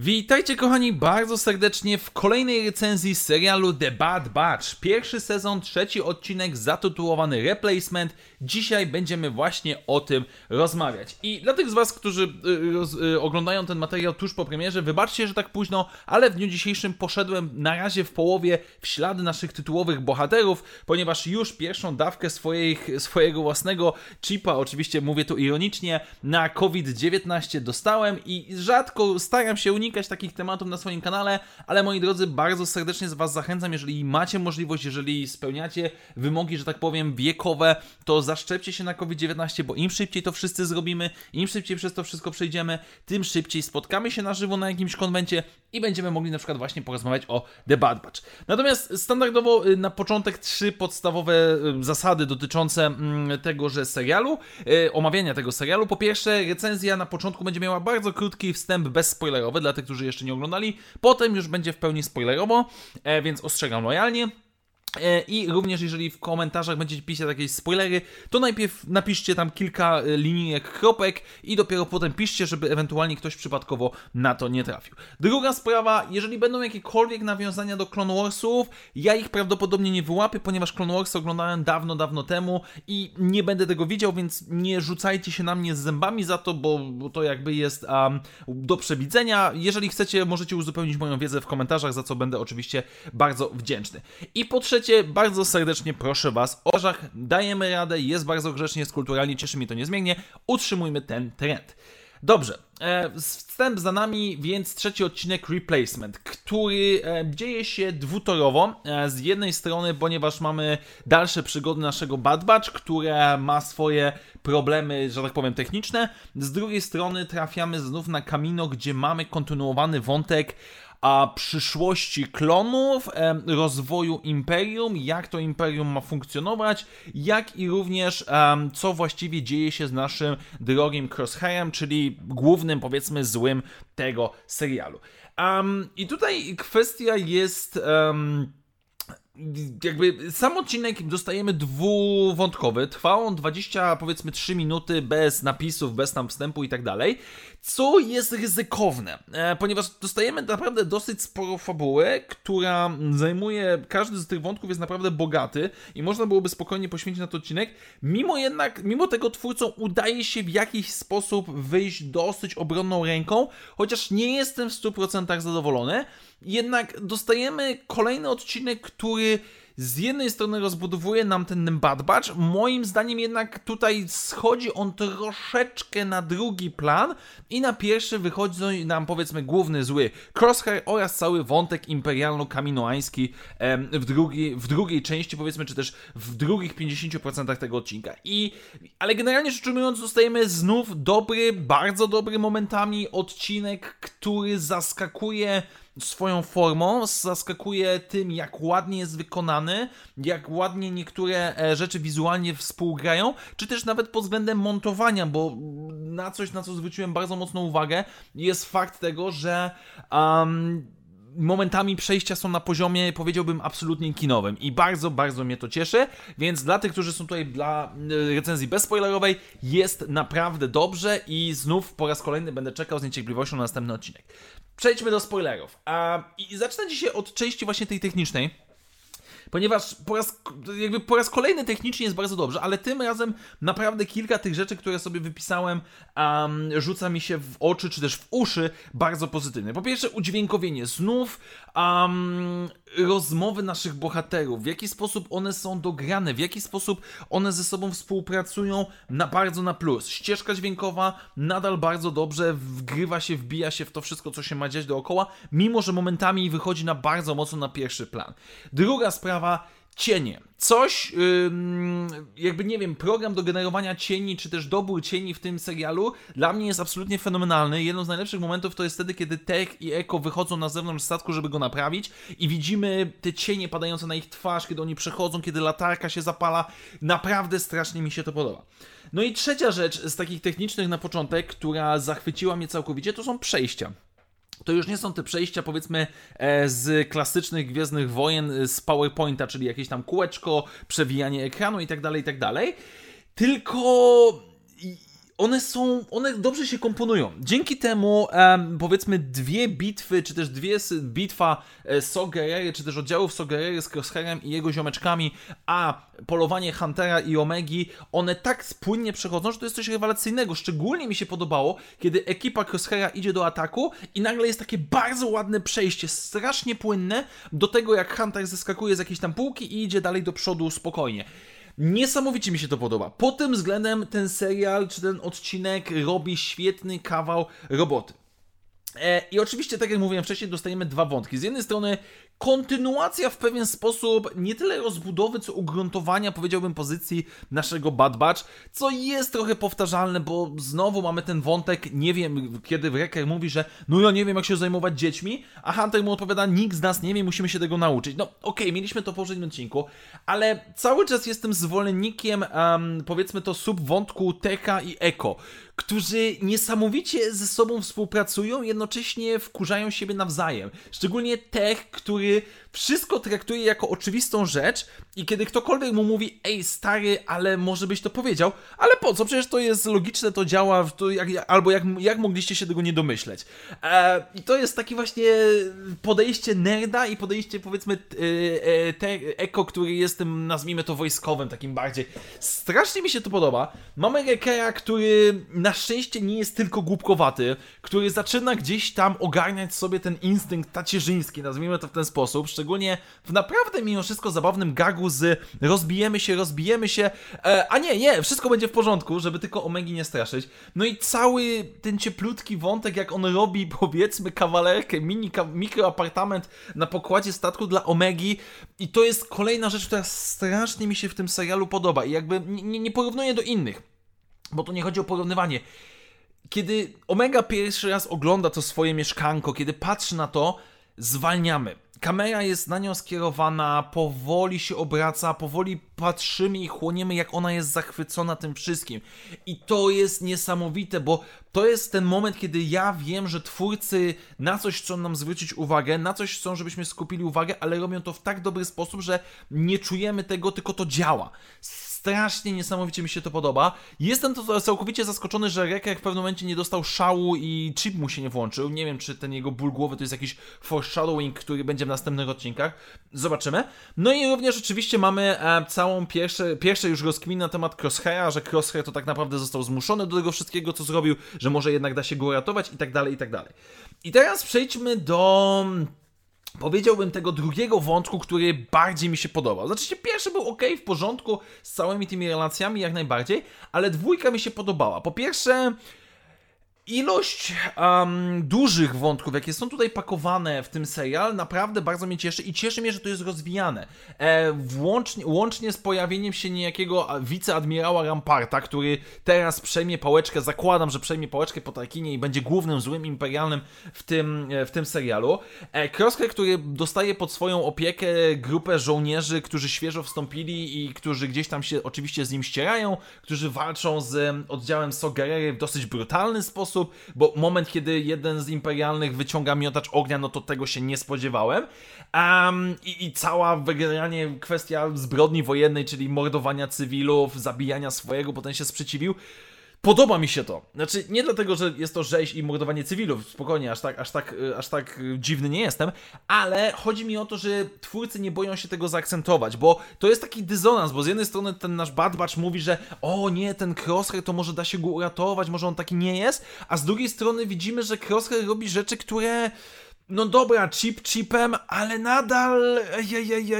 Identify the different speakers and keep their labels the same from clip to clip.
Speaker 1: Witajcie kochani bardzo serdecznie w kolejnej recenzji serialu The Bad Batch. Pierwszy sezon, trzeci odcinek zatytułowany Replacement. Dzisiaj będziemy właśnie o tym rozmawiać. I dla tych z Was, którzy y, roz, y, oglądają ten materiał tuż po premierze, wybaczcie, że tak późno, ale w dniu dzisiejszym poszedłem na razie w połowie w ślady naszych tytułowych bohaterów, ponieważ już pierwszą dawkę swoich, swojego własnego chipa, oczywiście mówię tu ironicznie, na COVID-19 dostałem i rzadko staram się unikać takich tematów na swoim kanale, ale moi drodzy, bardzo serdecznie z Was zachęcam, jeżeli macie możliwość, jeżeli spełniacie wymogi, że tak powiem, wiekowe, to zaszczepcie się na COVID-19, bo im szybciej to wszyscy zrobimy, im szybciej przez to wszystko przejdziemy, tym szybciej spotkamy się na żywo na jakimś konwencie i będziemy mogli na przykład właśnie porozmawiać o The Bad Batch. Natomiast standardowo y, na początek trzy podstawowe y, zasady dotyczące mm, tegoże serialu, y, omawiania tego serialu. Po pierwsze, recenzja na początku będzie miała bardzo krótki wstęp bezspoilerowy dla tych, którzy jeszcze nie oglądali. Potem już będzie w pełni spoilerowo, e, więc ostrzegam lojalnie. E, I również jeżeli w komentarzach będziecie pisać jakieś spoilery, to najpierw napiszcie tam kilka e, linijek, kropek i dopiero potem piszcie, żeby ewentualnie ktoś przypadkowo na to nie trafił. Druga sprawa, jeżeli będą jakiekolwiek nawiązania do Clone Warsów, ja ich prawdopodobnie nie wyłapię, ponieważ Clone Wars oglądałem dawno, dawno temu i nie będę tego widział, więc nie rzucajcie się na mnie z zębami za to, bo, to jakby jest um, do przewidzenia. Jeżeli chcecie, możecie uzupełnić moją wiedzę w komentarzach, za co będę oczywiście bardzo wdzięczny. I po trzecie, Trzecie, bardzo serdecznie proszę Was o orzach. Dajemy radę, jest bardzo grzecznie, jest kulturalnie, cieszy mnie to niezmiennie. Utrzymujmy ten trend. Dobrze, e, wstęp za nami, więc trzeci odcinek Replacement, który e, dzieje się dwutorowo. E, z jednej strony, ponieważ mamy dalsze przygody naszego Bad Batch, które ma swoje problemy, że tak powiem, techniczne. Z drugiej strony trafiamy znów na Kamino, gdzie mamy kontynuowany wątek a przyszłości klonów, rozwoju imperium, jak to imperium ma funkcjonować, jak i również co właściwie dzieje się z naszym drogim Crosshairem, czyli głównym, powiedzmy, złym tego serialu. Um, I tutaj kwestia jest. Um, jakby sam odcinek dostajemy dwuwątkowy, trwa on 20 powiedzmy 3 minuty bez napisów, bez tam wstępu i tak dalej, co jest ryzykowne, e, ponieważ dostajemy naprawdę dosyć sporo fabuły, która zajmuje, każdy z tych wątków jest naprawdę bogaty i można byłoby spokojnie poświęcić na to odcinek, mimo jednak, mimo tego twórcom udaje się w jakiś sposób wyjść dosyć obronną ręką, chociaż nie jestem w 100% zadowolony, jednak dostajemy kolejny odcinek, który z jednej strony rozbudowuje nam ten Bad Batch, moim zdaniem jednak tutaj schodzi on troszeczkę na drugi plan i na pierwszy wychodzi nam powiedzmy główny zły Crosshair oraz cały wątek imperialno-kaminoański w, drugi, w drugiej części powiedzmy, czy też w drugich 50% tego odcinka. I, ale generalnie rzecz ujmując dostajemy znów dobry, bardzo dobry momentami odcinek, który zaskakuje swoją formą, zaskakuje tym, jak ładnie jest wykonany, jak ładnie niektóre e, rzeczy wizualnie współgrają, czy też nawet pod względem montowania, bo na coś, na co zwróciłem bardzo mocną uwagę, jest fakt tego, że um, momentami przejścia są na poziomie, powiedziałbym, absolutnie kinowym i bardzo, bardzo mnie to cieszy, więc dla tych, którzy są tutaj dla e, recenzji bezspoilerowej, jest naprawdę dobrze i znów po raz kolejny będę czekał z niecierpliwością na następny odcinek. Przejdźmy do spoilerów. A, I zacznę dzisiaj od części właśnie tej technicznej ponieważ po raz, jakby po raz kolejny technicznie jest bardzo dobrze, ale tym razem naprawdę kilka tych rzeczy, które sobie wypisałem, um, rzuca mi się w oczy, czy też w uszy bardzo pozytywnie. Po pierwsze, udźwiękowienie. Znów um, rozmowy naszych bohaterów, w jaki sposób one są dograne, w jaki sposób one ze sobą współpracują na bardzo na plus. Ścieżka dźwiękowa nadal bardzo dobrze wgrywa się, wbija się w to wszystko, co się ma dziać dookoła, mimo że momentami wychodzi na bardzo mocno na pierwszy plan. Druga sprawa, cienie. Coś, jakby nie wiem, program do generowania cieni, czy też dobór cieni w tym serialu dla mnie jest absolutnie fenomenalny. Jedną z najlepszych momentów to jest wtedy, kiedy Tech i Eko wychodzą na zewnątrz statku, żeby go naprawić i widzimy te cienie padające na ich twarz, kiedy oni przechodzą, kiedy latarka się zapala. Naprawdę strasznie mi się to podoba. No i trzecia rzecz z takich technicznych na początek, która zachwyciła mnie całkowicie, to są przejścia. To już nie są te przejścia, powiedzmy, e, z klasycznych Gwiezdnych Wojen e, z PowerPointa, czyli jakieś tam kółeczko, przewijanie ekranu i tak dalej, i tak dalej. Tylko one są, one dobrze się komponują. Dzięki temu, um, powiedzmy, dwie bitwy, czy też dwie bitwa e, Sogerery, czy też oddziałów Sogerery z Crosshairem i jego ziomeczkami, a polowanie Huntera i Omegi, one tak spójnie przechodzą, że to jest coś rewelacyjnego. Szczególnie mi się podobało, kiedy ekipa Crosshaira idzie do ataku i nagle jest takie bardzo ładne przejście, strasznie płynne, do tego jak Hunter zeskakuje z jakiejś tam półki i idzie dalej do przodu spokojnie. Niesamowicie mi się to podoba. Pod tym względem ten serial czy ten odcinek robi świetny kawał roboty. E, I oczywiście, tak jak mówiłem wcześniej, dostajemy dwa wątki. Z jednej strony kontynuacja w pewien sposób nie tyle rozbudowy, co ugruntowania, powiedziałbym, pozycji naszego Bad Batch, co jest trochę powtarzalne, bo znowu mamy ten wątek, nie wiem, kiedy Wrecker mówi, że no ja nie wiem, jak się zajmować dziećmi, a Hunter mu odpowiada, nikt z nas nie wie, musimy się tego nauczyć. No okej, okay, mieliśmy to w poprzednim odcinku, ale cały czas jestem zwolennikiem, um, powiedzmy to, subwątku Teka i Eko, którzy niesamowicie ze sobą współpracują, jednocześnie wkurzają siebie nawzajem. Szczególnie Tech, który wszystko traktuje jako oczywistą rzecz i kiedy ktokolwiek mu mówi, ej stary, ale może byś to powiedział, ale po co, przecież to jest logiczne, to działa, to jak, albo jak, jak mogliście się tego nie domyśleć. E, I to jest takie właśnie podejście nerda i podejście powiedzmy e, e, te, eko, który jest tym, nazwijmy to wojskowym, takim bardziej. Strasznie mi się to podoba. Mamy Rekera, który na szczęście nie jest tylko głupkowaty, który zaczyna gdzieś tam ogarniać sobie ten instynkt tacierzyński, nazwijmy to w ten sposób, szczególnie w naprawdę mimo wszystko zabawnym gagu z rozbijemy się, rozbijemy się, e, a nie, nie, wszystko będzie w porządku, żeby tylko Omegi nie straszyć. No i cały ten cieplutki wątek, jak on robi powiedzmy kawalerkę, mini, mikroapartament na pokładzie statku dla Omegi. I to jest kolejna rzecz, która strasznie mi się w tym serialu podoba. I jakby nie, nie porównuję do innych, bo tu nie chodzi o porównywanie. Kiedy Omega pierwszy raz ogląda to swoje mieszkanko, kiedy patrzy na to, zwalniamy kamera jest na nią skierowana, powoli się obraca, powoli patrzymy i chłoniemy, jak ona jest zachwycona tym wszystkim. I to jest niesamowite, bo to jest ten moment, kiedy ja wiem, że twórcy na coś chcą nam zwrócić uwagę, na coś chcą, żebyśmy skupili uwagę, ale robią to w tak dobry sposób, że nie czujemy tego, tylko to działa strasznie niesamowicie mi się to podoba. Jestem to całkowicie zaskoczony, że Rekek w pewnym momencie nie dostał szału i chip mu się nie włączył. Nie wiem, czy ten jego ból głowy to jest jakiś foreshadowing, który będzie w następnych odcinkach. Zobaczymy. No i również oczywiście mamy e, całą pierwsze, pierwsze już rozkmin na temat Crosshaira, że Crosshair to tak naprawdę został zmuszony do tego wszystkiego, co zrobił, że może jednak da się go uratować i tak dalej, i tak dalej. I teraz przejdźmy do powiedziałbym tego drugiego wątku, który bardziej mi się podobał. Znaczy, pierwszy był ok, w porządku, z całymi tymi relacjami jak najbardziej, ale dwójka mi się podobała. Po pierwsze, Ilość um, dużych wątków, jakie są tutaj pakowane w tym serial, naprawdę bardzo mnie cieszy i cieszy mnie, że to jest rozwijane. E, włącznie, łącznie z pojawieniem się niejakiego wiceadmirała Ramparta, który teraz przejmie pałeczkę, zakładam, że przejmie pałeczkę po Tarkinie i będzie głównym złym imperialnym w tym, e, w tym serialu. E, Krosker, który dostaje pod swoją opiekę grupę żołnierzy, którzy świeżo wstąpili i którzy gdzieś tam się oczywiście z nim ścierają, którzy walczą z oddziałem Sogerery w dosyć brutalny sposób sposób, bo moment, kiedy jeden z imperialnych wyciąga miotacz ognia, no to tego się nie spodziewałem. Um, i, I cała generalnie kwestia zbrodni wojennej, czyli mordowania cywilów, zabijania swojego, potem się sprzeciwił. Podoba mi się to. Znaczy, nie dlatego, że jest to rzeź i mordowanie cywilów, spokojnie, aż tak, aż tak, aż tak dziwny nie jestem, ale chodzi mi o to, że twórcy nie boją się tego zaakcentować, bo to jest taki dysonans, bo z jednej strony ten nasz Bad Batch mówi, że o nie, ten Crosshair to może da się go uratować, może on taki nie jest, a z drugiej strony widzimy, że Crosshair robi rzeczy, które no dobra, chip chipem, ale nadal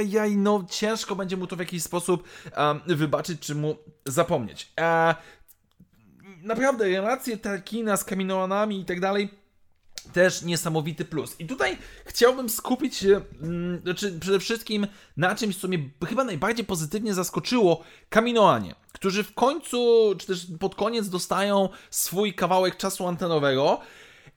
Speaker 1: jaj, no ciężko będzie mu to w jakiś sposób um, wybaczyć, czy mu zapomnieć. E, naprawdę relacje Tarkina z kaminoanami i tak dalej też niesamowity plus. I tutaj chciałbym skupić się, mm, znaczy przede wszystkim na czymś, co mnie chyba najbardziej pozytywnie zaskoczyło, Kaminoanie, którzy w końcu, czy też pod koniec dostają swój kawałek czasu antenowego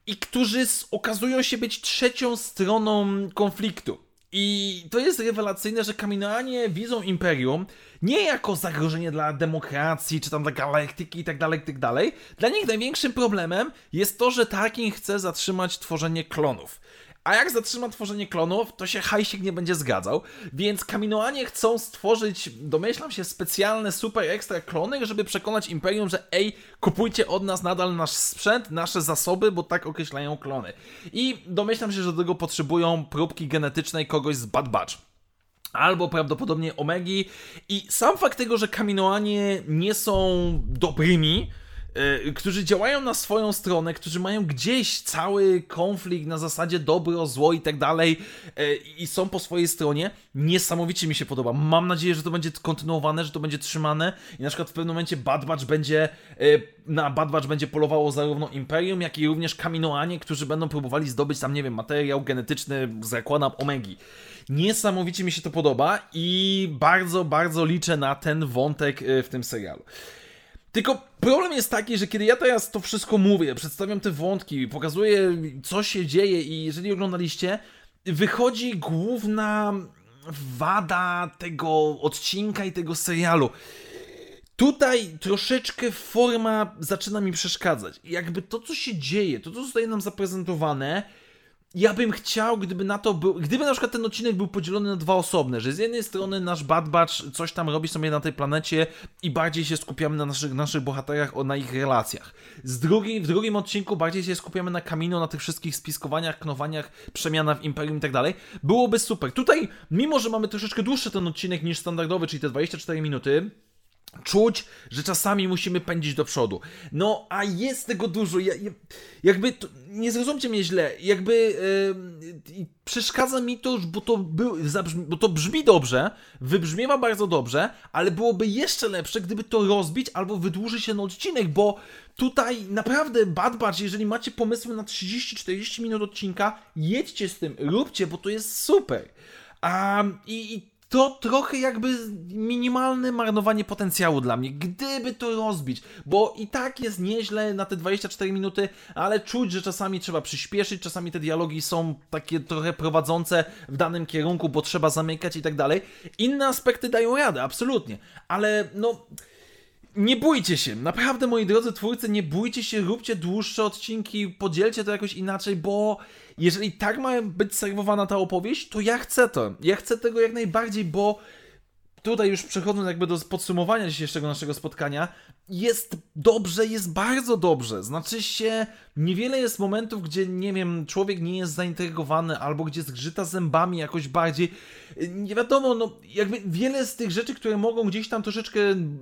Speaker 1: i którzy okazują się być trzecią stroną konfliktu. I to jest rewelacyjne, że Kaminoanie widzą Imperium nie jako zagrożenie dla demokracji, czy tam dla galaktyki i tak dalej, tak dalej. Dla nich największym problemem jest to, że Tarkin chce zatrzymać tworzenie klonów. A jak zatrzyma tworzenie klonów, to się hajsik nie będzie zgadzał. Więc Kaminoanie chcą stworzyć, domyślam się, specjalne, super ekstra klony, żeby przekonać Imperium, że ej, kupujcie od nas nadal nasz sprzęt, nasze zasoby, bo tak określają klony. I domyślam się, że do tego potrzebują próbki genetycznej kogoś z Bad Batch albo prawdopodobnie Omegi. I sam fakt tego, że Kaminoanie nie są dobrymi, którzy działają na swoją stronę, którzy mają gdzieś cały konflikt na zasadzie dobro, zło i tak dalej e, i są po swojej stronie, niesamowicie mi się podoba. Mam nadzieję, że to będzie kontynuowane, że to będzie trzymane i na przykład w pewnym momencie Bad Batch będzie e, na Bad Batch będzie polowało zarówno Imperium, jak i również Kaminoanie, którzy będą próbowali zdobyć tam, nie wiem, materiał genetyczny, zakładam, Omegi. Niesamowicie mi się to podoba i bardzo, bardzo liczę na ten wątek w tym serialu. Tylko problem jest taki, że kiedy ja teraz to wszystko mówię, przedstawiam te wątki, pokazuję co się dzieje i jeżeli oglądaliście, wychodzi główna wada tego odcinka i tego serialu. Tutaj troszeczkę forma zaczyna mi przeszkadzać. Jakby to, co się dzieje, to, co zostaje nam zaprezentowane, ja bym chciał, gdyby na to był, gdyby na przykład ten odcinek był podzielony na dwa osobne, że z jednej strony nasz Bad Batch coś tam robi sobie na tej planecie i bardziej się skupiamy na naszych, naszych bohaterach, na ich relacjach. Z drugiej, w drugim odcinku bardziej się skupiamy na Kamino, na tych wszystkich spiskowaniach, knowaniach, przemianach w Imperium i tak dalej. Byłoby super. Tutaj, mimo że mamy troszeczkę dłuższy ten odcinek niż standardowy, czyli te 24 minuty, czuć, że czasami musimy pędzić do przodu. No, a jest tego dużo. Ja, ja, jakby, to, nie zrozumcie mnie źle, jakby yy, przeszkadza mi to, bo to, był, bo to brzmi dobrze, wybrzmiewa bardzo dobrze, ale byłoby jeszcze lepsze, gdyby to rozbić albo wydłużyć się na odcinek, bo tutaj naprawdę Bad Batch, jeżeli macie pomysły na 30-40 minut odcinka, jedźcie z tym, róbcie, bo to jest super. Um, i, i to trochę jakby minimalne marnowanie potencjału dla mnie, gdyby to rozbić, bo i tak jest nieźle na te 24 minuty, ale czuć, że czasami trzeba przyspieszyć, czasami te dialogi są takie trochę prowadzące w danym kierunku, bo trzeba zamykać i tak dalej. Inne aspekty dają radę, absolutnie, ale no nie bójcie się, naprawdę moi drodzy twórcy, nie bójcie się, róbcie dłuższe odcinki, podzielcie to jakoś inaczej, bo jeżeli tak ma być serwowana ta opowieść, to ja chcę to. Ja chcę tego jak najbardziej, bo tutaj już przechodząc jakby do podsumowania dzisiejszego naszego spotkania, jest dobrze, jest bardzo dobrze. Znaczy się, niewiele jest momentów, gdzie, nie wiem, człowiek nie jest zaintrygowany albo gdzie zgrzyta zębami jakoś bardziej. Nie wiadomo, no jakby wiele z tych rzeczy, które mogą gdzieś tam troszeczkę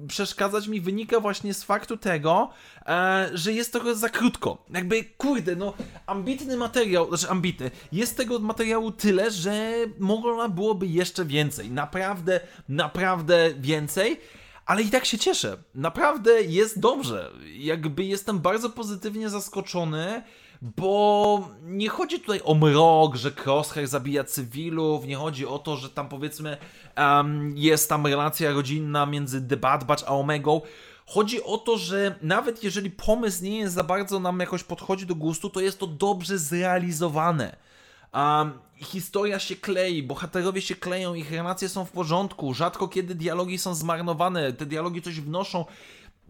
Speaker 1: przeszkadzać mi, wynika właśnie z faktu tego, e, że jest trochę za krótko. Jakby, kurde, no ambitny materiał, znaczy ambitny, jest tego materiału tyle, że można byłoby jeszcze więcej. Naprawdę, naprawdę więcej. Ale i tak się cieszę. Naprawdę jest dobrze. Jakby jestem bardzo pozytywnie zaskoczony, bo nie chodzi tutaj o mrok, że Crosshair zabija cywilów, nie chodzi o to, że tam powiedzmy um, jest tam relacja rodzinna między The Bad Batch a Omegą. Chodzi o to, że nawet jeżeli pomysł nie jest za bardzo nam jakoś podchodzi do gustu, to jest to dobrze zrealizowane Um, historia się klei, bohaterowie się kleją, ich relacje są w porządku, rzadko kiedy dialogi są zmarnowane, te dialogi coś wnoszą.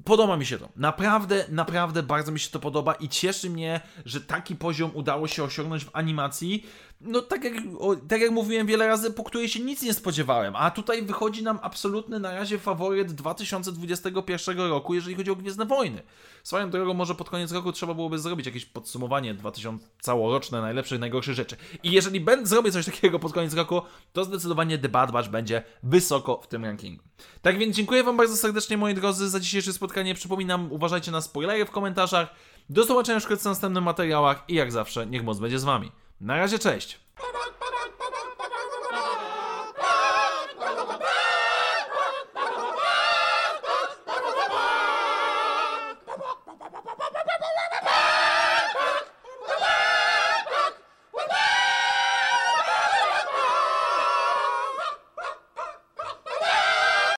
Speaker 1: Podoba mi się to. Naprawdę, naprawdę bardzo mi się to podoba i cieszy mnie, że taki poziom udało się osiągnąć w animacji no tak jak, o, tak jak mówiłem wiele razy, po której się nic nie spodziewałem, a tutaj wychodzi nam absolutny na razie faworyt 2021 roku, jeżeli chodzi o Gwiezdne Wojny. Swoją drogą może pod koniec roku trzeba byłoby zrobić jakieś podsumowanie 2000 całoroczne najlepszych, najgorszych rzeczy. I jeżeli będę zrobię coś takiego pod koniec roku, to zdecydowanie The Bad Batch będzie wysoko w tym rankingu. Tak więc dziękuję Wam bardzo serdecznie moi drodzy za dzisiejsze spotkanie. Przypominam, uważajcie na spoilery w komentarzach. Do zobaczenia wkrótce w następnych materiałach i jak zawsze, niech moc będzie z Wami. Na razie, cześć!